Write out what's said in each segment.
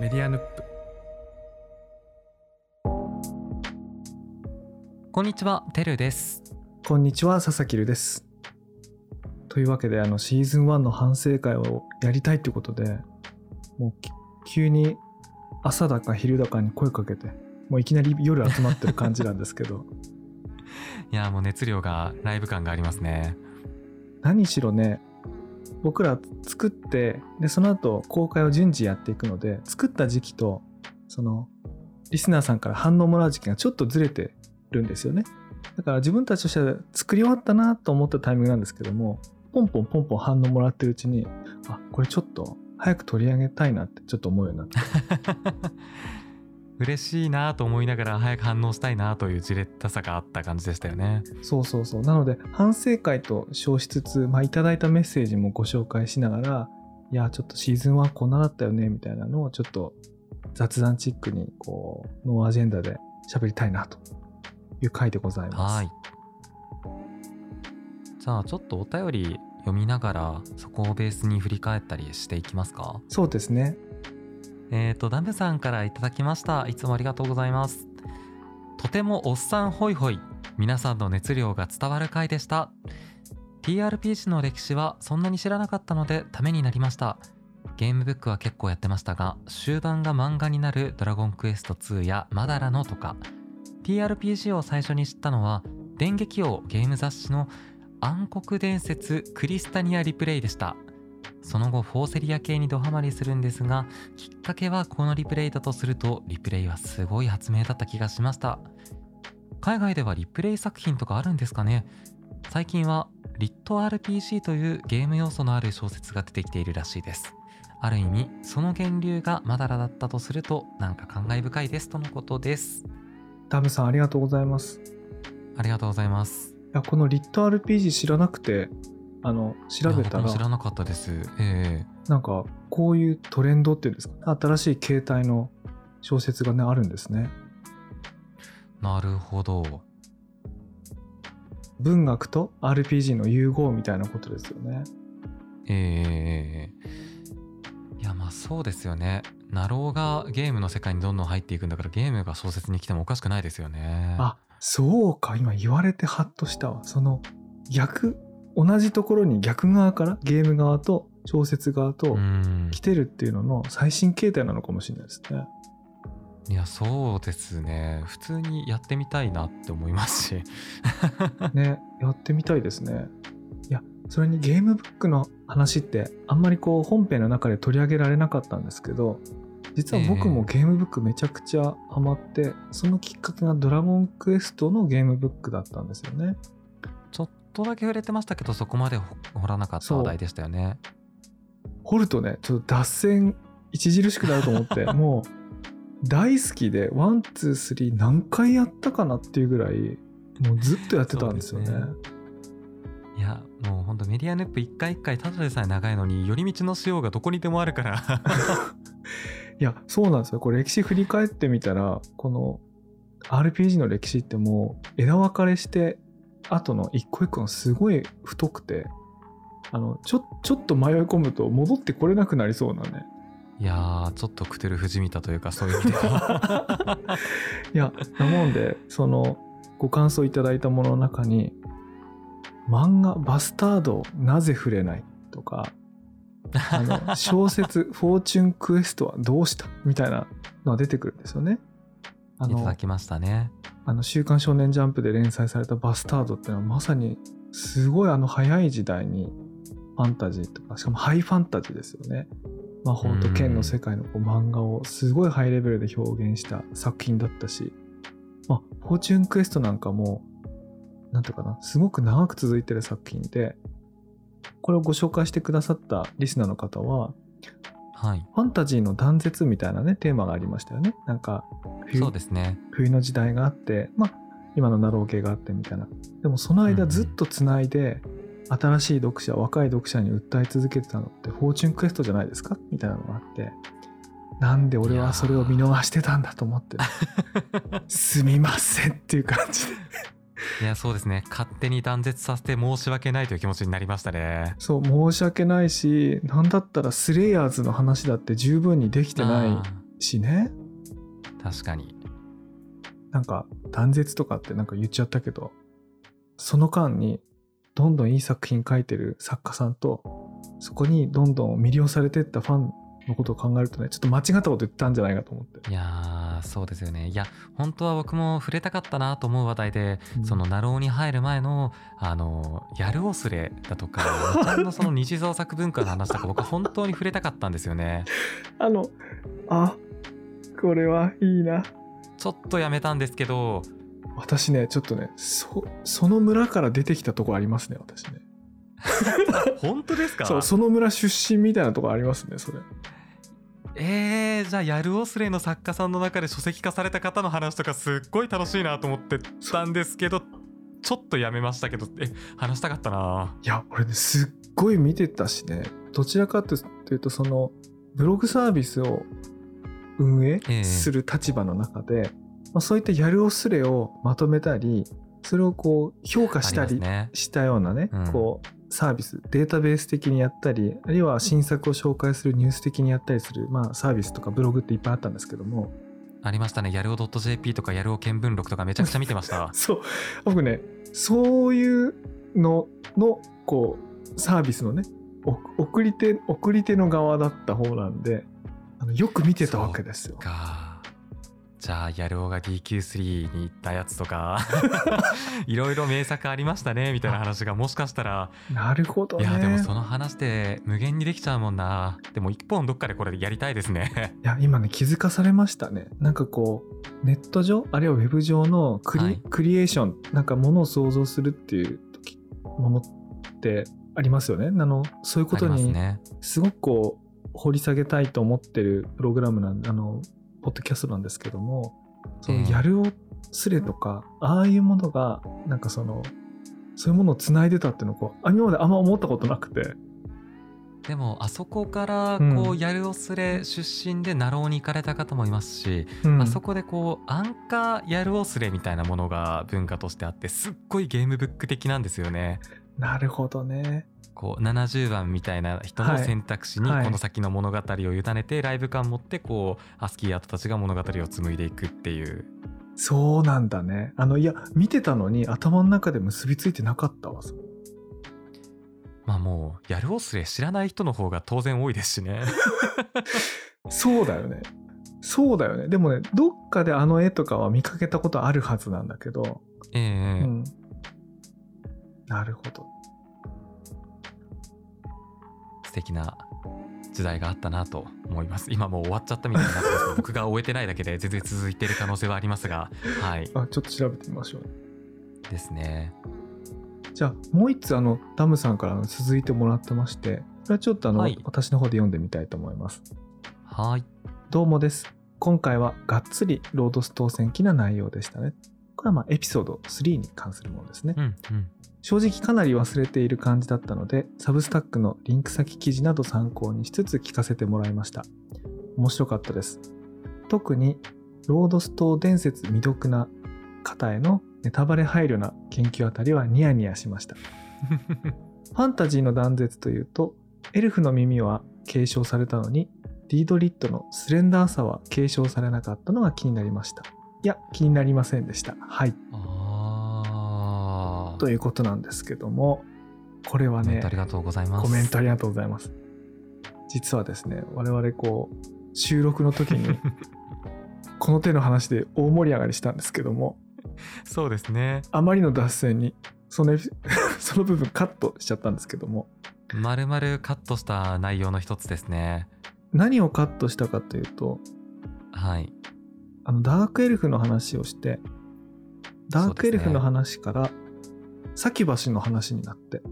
メディアヌップこんにちは、てるです。こんにちは佐々木るですというわけであのシーズン1の反省会をやりたいってことでもうき急に朝だか昼だかに声かけてもういきなり夜集まってる感じなんですけど いやーもう熱量がライブ感がありますね。何しろね僕ら作ってでその後公開を順次やっていくので作った時期とそのリスナーさんから反応もらう時期がちょっとずれてるんですよね。だから自分たちとしては作り終わったなと思ったタイミングなんですけどもポンポンポンポン反応もらってるうちにあこれちょっと早く取り上げたいなってちょっと思うようになって。嬉しいなと思いながら早く反応したいなというじれったさがあった感じでしたよね。そうそうそうなので反省会と称しつつ、まあ、いただいたメッセージもご紹介しながらいやちょっとシーズン1こんなだったよねみたいなのをちょっと雑談チックにこうノーアジェンダで喋りたいなという回でございます。はい。じゃあちょっとお便り読みながらそこをベースに振り返ったりしていきますか？そうですね。えーと、ダムさんからいただきました。いつもありがとうございます。とてもおっさんホイホイ。皆さんの熱量が伝わる回でした。TRPG の歴史はそんなに知らなかったのでためになりました。ゲームブックは結構やってましたが、終盤が漫画になるドラゴンクエスト2やマダラのとか、TRPG を最初に知ったのは、電撃王ゲーム雑誌の暗黒伝説クリスタニアリプレイでした。その後、フォーセリア系にドハマりするんですが、きっかけはこのリプレイだとするとリプレイはすごい発明だった気がしました。海外ではリプレイ作品とかあるんですかね。最近はリット RPG というゲーム要素のある小説が出てきているらしいです。ある意味その源流がマダラだったとするとなんか感慨深いですとのことです。ダムさんありがとうございます。いありがとうございます。やこのリット RPG 知らなくてあの調べたら知らなかったです。ええ。なんかこういうトレンドっていうんですか？新しい形態の小説がねあるんですね。なるほど。文学と RPG の融合みたいなことですよね。ええ。いやまあそうですよね。ナローがゲームの世界にどんどん入っていくんだからゲームが小説に来てもおかしくないですよね。あそうか。今言われてハッとしたわ。その逆同じところに逆側からゲーム側と小説側とうん来てるっていうのの最新形態なのかもしれないですね。いやそうですね普通にやってみたいなって思いますし ねやってみたいですね。いやそれにゲームブックの話ってあんまりこう本編の中で取り上げられなかったんですけど実は僕もゲームブックめちゃくちゃハマって、そのきっかけがドラゴンクエストのゲームブックだったんですよね。とだけ触れてましたけどそこまで掘掘らなかった話題でしたよね。掘るとねちょっと脱線著しくなると思って もう大好きで one two three 何回やったかなっていうぐらいもうずっとやってたんですよね。そうですいやもうほんとメディアヌップ一回一回ただでさえ長いのに寄り道のしようがどこにでもあるから。いやそうなんですよ。これ歴史振り返ってみたらこの RPG の歴史ってもう枝分かれして後の一個一個がすごい太くてあのちょちょっと迷い込むと戻ってこれなくなりそうなねいやーちょっとクテルフジミタというかそういう意味では いやなもんでそのご感想いただいたものの中に漫画「バスタードをなぜ触れない?」とかあの小説「フォーチュンクエストはどうした?」みたいなのが出てくるんですよね。あいたのだきましたね。あの週刊少年ジャンプで連載されたバスタードっていうのはまさにすごいあの早い時代にファンタジーとかしかもハイファンタジーですよね。魔法と剣の世界のこう漫画をすごいハイレベルで表現した作品だったし、まあ、フォーチュンクエストなんかもなんていうかなすごく長く続いてる作品でこれをご紹介してくださったリスナーの方ははい。ファンタジーの断絶みたいなねテーマがありましたよね。なんか冬そうですね。冬の時代があって、まあ、今のなろう系があってみたいな。でもその間ずっとつないで、新しい読者、若い読者に訴え続けてたのって、フォーチュンクエストじゃないですか？みたいなのがあって、なんで俺はそれを見逃してたんだと思って、すみませんっていう感じで。いやそうですね。勝手に断絶させて申し訳ないという気持ちになりましたね。そう、申し訳ないし、なんだったらスレイヤーズの話だって十分にできてないあしね。確かに。なんか断絶とかってなんか言っちゃったけどその間にどんどんいい作品書いてる作家さんとそこにどんどん魅了されてったファンのことを考えるとねちょっと間違ったこと言ったんじゃないかと思って。いやーそうですよね。いや本当は僕も触れたかったなと思う話題で、うん。そのナローに入る前のあのやるおすれだとか ちゃんとその日常作文化の話とか僕は本当に触れたかったんですよね。あのあこれはいいな。ちょっとやめたんですけど私ねちょっとねそその村から出てきたとこありますね私ね 本当ですか？そうその村出身みたいなとこありますねそれ。えー、じゃあやるおすれの作家さんの中で書籍化された方の話とかすっごい楽しいなと思ってたんですけどちょっとやめましたけど。え話したかったな。いや俺ねすっごい見てたしね。どちらかというとそのブログサービスを運営ええ。する立場の中で、まあ、そういったやるおすれをまとめたりそれをこう評価したりしたようなね、うん。こうサービスデータベース的にやったりあるいは新作を紹介するニュース的にやったりする、まあ、サービスとかブログっていっぱいあったんですけども。ありましたね。やるお .jp とかやるお見聞録とかめちゃくちゃ見てました そう。僕ねそういうののこうサービスのねお送り手送り手の側だった方なんであのよく見てたわけですよ。かじゃあやるおが DQ3 に行ったやつとか いろいろ名作ありましたねみたいな話がもしかしたらなるほどね。いやでもその話って無限にできちゃうもんなでも一本どっかでこれやりたいですね いや今ね気づかされましたね。なんかこうネット上あるいはウェブ上のクリ,、はいクリエーションなんかものを想像するっていう時ものってありますよね。あのそういうことにねすごくこう掘り下げたいと思ってるプログラムなんあのポッドキャストなんですけどもそのええやるをすれとか、ああいうものがなんかそのそういうものをつないでたっていうのをこうあ今まであんま思ったことなくて。でもあそこからこうやるおすれ出身でナローに行かれた方もいますし、うん。あそこでこうアンカーやるおすれみたいなものが文化としてあってすっごいゲームブック的なんですよね。なるほどねこう70番みたいな人の選択肢にはい。この先の物語を委ねてライブ感持ってこうアスキーアートたちが物語を紡いでいくっていう。そうなんだね。あのいや見てたのに頭の中で結びついてなかったわまあもうやるおすれ知らない人の方が当然多いですしね。そうだよね。そうだよね。でもねどっかであの絵とかは見かけたことあるはずなんだけど、ええ。うん、なるほど素敵な時代があったなと思います。今もう終わっちゃったみたいになってます。けど僕が終えてないだけで全然続いてる可能性はありますが。はい。あちょっと調べてみましょう。ですね。じゃあもう一つあのダムさんからの続いてもらってましてこれはちょっとあの、はい。私の方で読んでみたいと思います。はい。どうもです。今回はがっつりロードス当選記な内容でしたねこれはまあエピソード3に関するものですね、うんうん。正直かなり忘れている感じだったのでサブスタックのリンク先記事など参考にしつつ聞かせてもらいました。面白かったです。特にロードスト伝説未読な方へのネタバレ配慮な研究あたりはニヤニヤしました。ファンタジーの断絶というとエルフの耳は継承されたのにディードリットのスレンダーさは継承されなかったのが気になりましたいや気になりませんでした。はい。ということなんですけどもこれはねコメントありがとうございます。コメントありがとうございます。実はですね我々こう収録の時に この手の話で大盛り上がりしたんですけどもそうですね。あまりの脱線にその その部分カットしちゃったんですけどもまるまるカットした内容の一つですね。何をカットしたかというとはいあのダークエルフの話をしてダークエルフの話から、サキュバスの話になって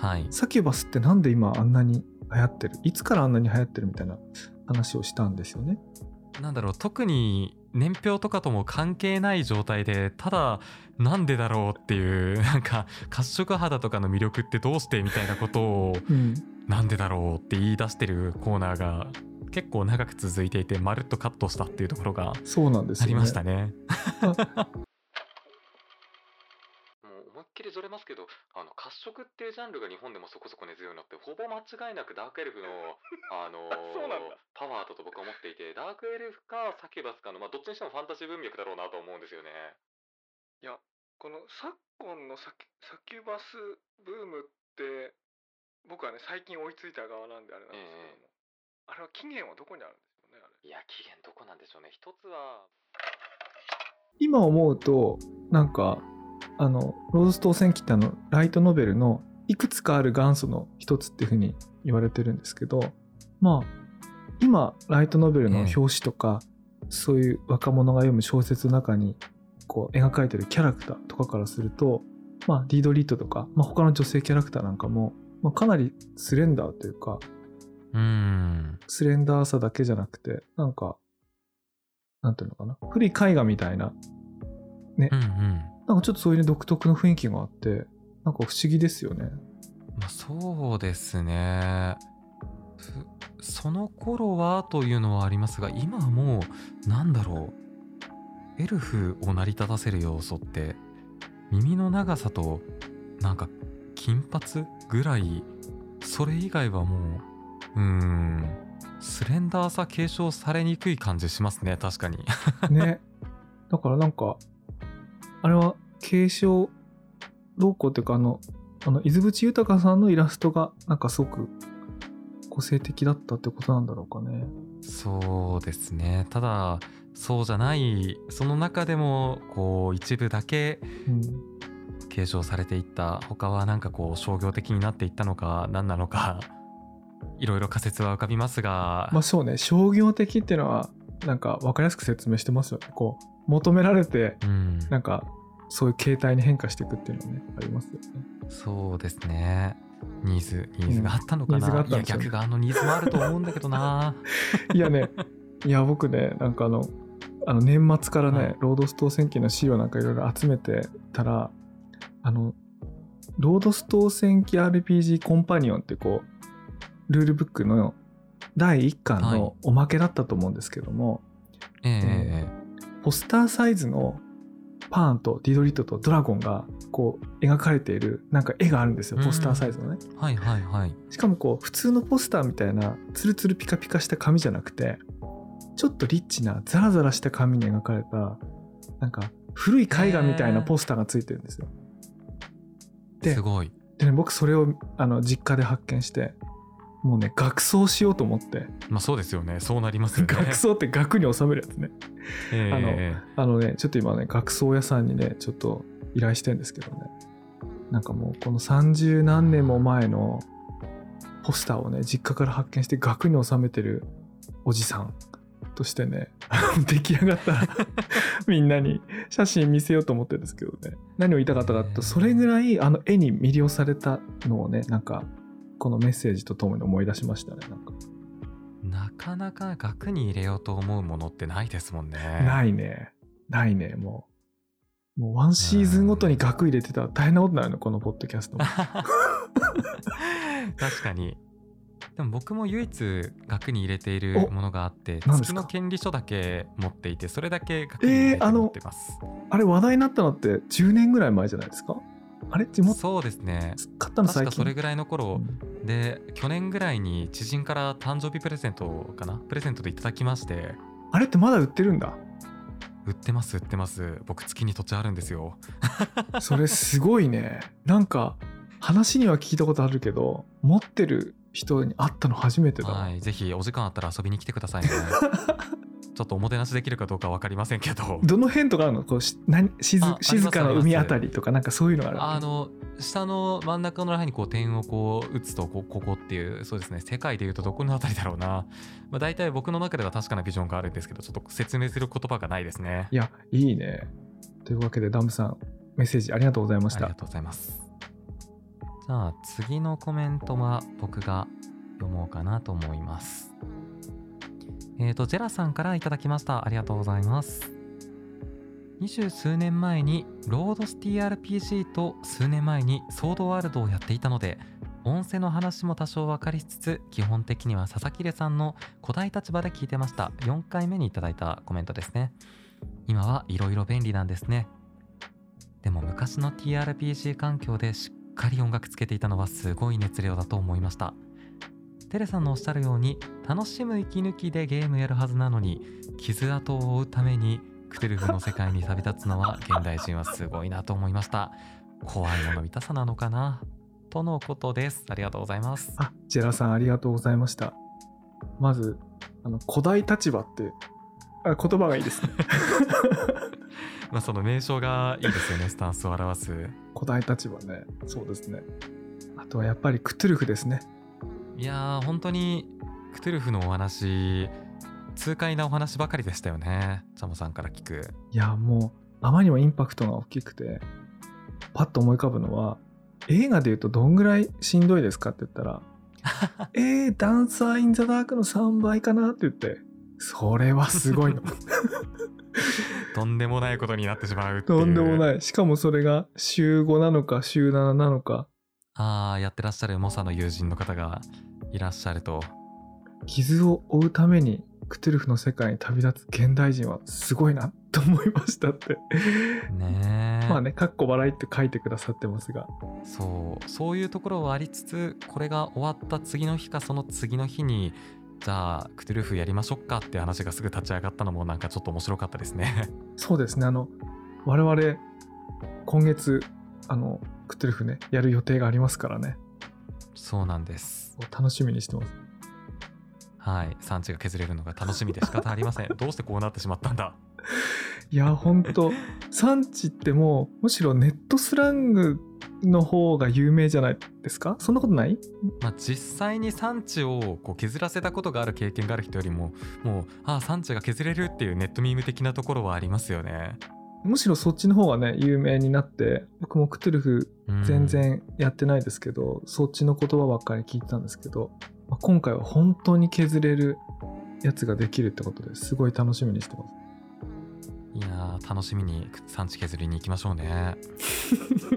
はい。サキュバスってなんで今あんなに流行ってる？いつからあんなに流行ってるみたいな話をしたんですよね。なんだろう特に年表とかとも関係ない状態でただなんでだろうっていうなんか褐色肌とかの魅力ってどうしてみたいなことをうん。なんでだろうって言い出してるコーナーが結構長く続いていてまるっとカットしたっていうところがそうなんですよねありましたね。あ もう思いっきりずれますけどあの褐色っていうジャンルが日本でもそこそこ根強いのってほぼ間違いなくダークエルフの あのそうなんだパワーだと僕は思っていてダークエルフかサキュバスかの、まあ、どっちにしてもファンタジー文脈だろうなと思うんですよね。いやこの昨今のサキサキュバスブームって僕はね最近追いついた側なんであれなんですけども、あれは期限はどこにあるんですよねあれ。いや期限どこなんでしょうね。一つは今思うとなんかあのロードス当選記ってあのライトノベルのいくつかある元祖の一つっていうふうに言われてるんですけどまあ今ライトノベルの表紙とか、そういう若者が読む小説の中にこう描かれてるキャラクターとかからするとまあリードリットとか、まあ、他の女性キャラクターなんかも、まあ、かなりスレンダーというかうん。スレンダーさだけじゃなくてなんかなんていうのかな？古い絵画みたいな。うんうん。なんかちょっとそういうね独特の雰囲気があって、なんか不思議ですよね。まあ、そうですね。ふその頃はというのはありますが今はもうなんだろう。エルフを成り立たせる要素って耳の長さとなんか金髪ぐらいそれ以外はもううーんスレンダーさ継承されにくい感じしますね確かに ね。だからなんか、あれは継承動向っていうか、あの、あの、伊豆淵豊さんのイラストがなんかすごく個性的だったってことなんだろうかね。そうですねただそうじゃないその中でもこう一部だけうん。継承されていった他はなんかこう商業的になっていったのか何なのかいろいろ仮説は浮かびますが、まあそうね、商業的っていうのは、なんか分かりやすく説明してますよね。こう、求められて、うん。なんか、そういう形態に変化していくっていうのはね、ありますよね。そうですね。ニーズニーズがあったのかニーズがあな、いやったんですよ。逆側のニーズもあると思うんだけどな。いやね、いや僕ね、なんかあの、あの年末からね、はい。ロードス当選記の資料なんかいろいろ集めてたら、あの、ロードス当選記 RPG コンパニオンってこう、ルールブックの第1巻はい。のおまけだったと思うんですけども、えええポスターサイズのパーンとディドリットとドラゴンがこう描かれているなんか絵があるんですよ、ポスターサイズのね。えはいはいはい。しかもこう普通のポスターみたいなツルツルピカピカした紙じゃなくてちょっとリッチなザラザラした紙に描かれたなんか古い絵画みたいなポスターがついてるんですよ。ですごい。でね僕それをあの実家で発見してもうね学装しようと思って。まあそうですよね。そうなりますよね。学装って額に収めるやつね。ええあのえあのねちょっと今ね学装屋さんにねちょっと依頼してんですけどね。なんかもうこの30何年も前のポスターをね実家から発見して額に収めてるおじさんとしてね 出来上がったら みんなに写真見せようと思ってるんですけどね。何を言いたかったかっていうとそれぐらいあの絵に魅了されたのをねなんかこのメッセージとともに思い出しましたねなんか、えなかなか額に入れようと思うものってないですもんね。ないね。ないね。もう。もうワンシーズンごとに額入れてたら大変なことになるのこのポッドキャストも。確かに。でも僕も唯一額に入れているおものがあって月の権利書だけ持っていてそれだけ額に入れてえーあの持ってます、あれ話題になったのって10年ぐらい前じゃないですか？あれ地元そうですね。買ったの最近確かそれぐらいの頃、うん。で去年ぐらいに知人から誕生日プレゼントかな？プレゼントでいただきまして。あれってまだ売ってるんだ？売ってます売ってます。僕月に土地あるんですよ。それすごいね。なんか話には聞いたことあるけど持ってる人に会ったの初めてだわ、はいぜひお時間あったら遊びに来てくださいね ちょっとおもてなしできるかどうか分かりませんけど。どの辺とかあるの？こうし何静静かな海あたりとかなんかそういうのがあるあの下の真ん中のらへんにこう点をこう打つとこここっていうそうですね。世界でいうとどこのあたりだろうな、まあ、大体僕の中では確かなビジョンがあるんですけどちょっと説明する言葉がないですね。いやいいね。というわけでダムさんメッセージありがとうございました。ありがとうございます。じゃあ次のコメントは僕が読もうかなと思いますえーとジェラさんからいただきました。ありがとうございます。二十数年前にロードス TRPG と数年前にソードワールドをやっていたので音声の話も多少分かりつつ基本的には佐々木レさんの古代立場で聞いてました。4回目にいただいたコメントですね。今はいろいろ便利なんですね。でも昔の TRPG 環境でしっかり音楽つけていたのはすごい熱量だと思いました。テレさんのおっしゃるように楽しむ息抜きでゲームやるはずなのに傷跡を追うためにクトゥルフの世界に旅立つのは現代人はすごいなと思いました。怖いもの見たさなのかな？とのことです。ありがとうございます。あジェラさんありがとうございました。まずあの古代立場ってあ言葉がいいですね。まあその名称がいいですよねスタンスを表す。古代立場ね。そうですね。あとはやっぱりクトゥルフですねいやー本当にクトゥルフのお話痛快なお話ばかりでしたよね。チャモさんから聞く。いやもうあまりにもインパクトが大きくてパッと思い浮かぶのは映画で言うとどんぐらいしんどいですかって言ったら えー、ダンサー・イン・ザ・ダークの3倍かなって言ってそれはすごいの。とんでもないことになってしまうとんでもいない。しかもそれが週5なのか週7なのか。ああやってらっしゃる猛者の友人の方がいらっしゃると。傷を負うためにクトゥルフの世界に旅立つ現代人はすごいなと思いましたって。ねえ。まあね、かっこ笑いって書いてくださってますが。そうそういうところはありつつこれが終わった次の日かその次の日にじゃあクトゥルフやりましょうかって話がすぐ立ち上がったのもなんかちょっと面白かったですね。そうですね、あの、我々、今月、あの、クトゥルフね、やる予定がありますからね、そうなんです。楽しみにしてます。はい。産地が削れるのが楽しみで仕方ありません。どうしてこうなってしまったんだ？いや、ほんと、産地ってもう、むしろネットスラングの方が有名じゃないですか？そんなことない？まあ実際に産地をこう削らせたことがある経験がある人よりももうああ産地が削れるっていうネットミーム的なところはありますよねむしろそっちの方がね、有名になって、僕もクトゥルフうん。全然やってないですけど、そっちの言葉ばっかり聞いてたんですけど、まあ今回は本当に削れるやつができるってことですごい楽しみにしてます。いやー楽しみに産地削りに行きましょうね。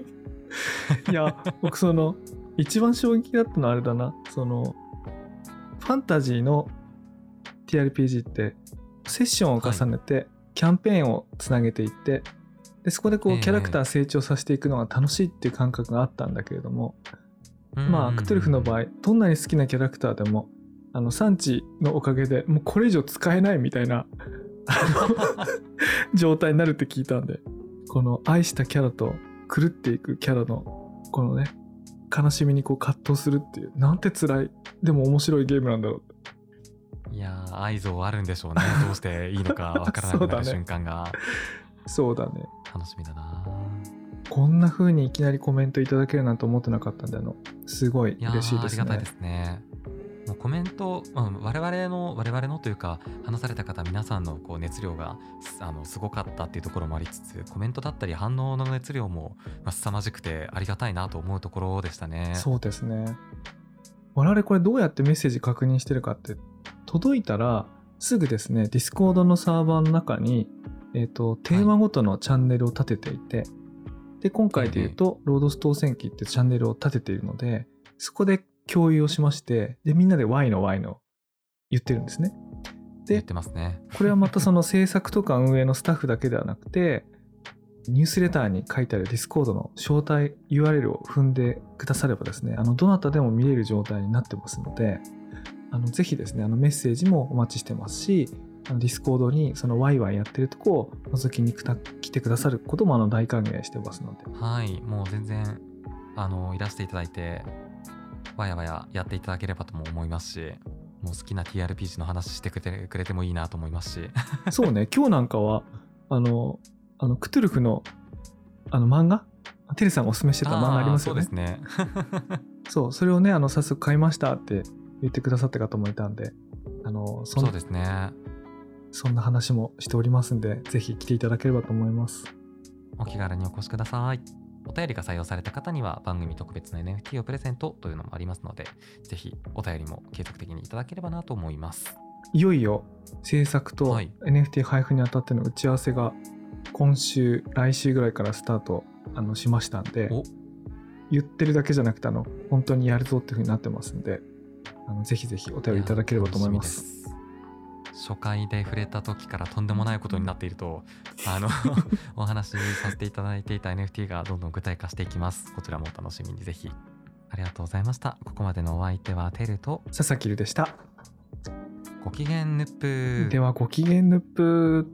いや、僕その、一番衝撃だったのはあれだな、その、ファンタジーの TRPG って、セッションを重ねて、キャンペーンをつなげていって、でそこでこええ。うキャラクター成長させていくのが楽しいっていう感覚があったんだけれども、まあクトゥルフの場合どんなに好きなキャラクターでもあの産地のおかげでもうこれ以上使えないみたいな 状態になるって聞いたんでこの愛したキャラと狂っていくキャラのこのね悲しみにこう葛藤するっていうなんて辛いでも面白いゲームなんだろうっていやー愛憎あるんでしょうね。どうしていいのかわからなくなる瞬間が。そうだね。楽しみだな。こんな風にいきなりコメントいただけるなんて思ってなかったんであのすごい嬉しいですね。ありがたいですね。もうコメント、うん、我々の我々のというか話された方皆さんのこう熱量がすあのすごかったっていうところもありつつコメントだったり反応の熱量もまあ凄まじくてありがたいなと思うところでしたね。そうですね。我々これどうやってメッセージ確認してるかって、届いたらすぐですね、ディスコードのサーバーの中に、えっ、と、テーマごとのチャンネルを立てていて、で、今回で言うと、ロードス島戦記ってチャンネルを立てているので、そこで共有をしまして、で、みんなで Y の Y の言ってるんですね。で言ってますねこれはまたその制作とか運営のスタッフだけではなくて、ニュースレターに書いてあるディスコードの招待 URL を踏んでくださればですね、あの、どなたでも見れる状態になってますので、あの、ぜひですね、あの、メッセージもお待ちしてますし、あのディスコードにそのワイワイやってるとこを覗きに来てくださることもあの大歓迎してますので、はい。もう全然あのいらしていただいてわやわややっていただければとも思いますしもう好きな TRPG の話してくれてくれてもいいなと思いますし。そうね、今日なんかは、あの、あの、クトゥルフの、あの、漫画？テレさんがおすすめしてた漫画ありますよね。そうですね。そう、それをね、あの、早速買いましたって言ってくださった方もいたんで、あの、そんそうですね。そんな話もしておりますんで、ぜひ来ていただければと思います。お気軽にお越しください。お便りが採用された方には番組特別の NFT をプレゼントというのもありますのでぜひお便りも継続的にいただければなと思います。いよいよ制作とはい。NFT 配布にあたっての打ち合わせが今週、来週ぐらいからスタートあのしましたんでお、言ってるだけじゃなくて、あの、本当にやるぞっていう風になってますんで、あのぜひぜひお便りいただければと思います。初回で触れた時からとんでもないことになっていると あのお話しさせていただいていた NFT がどんどん具体化していきます。こちらもお楽しみにぜひ。ありがとうございました。ここまでのお相手はテルと佐々木るでした。ご機嫌ヌップではご機嫌ヌップ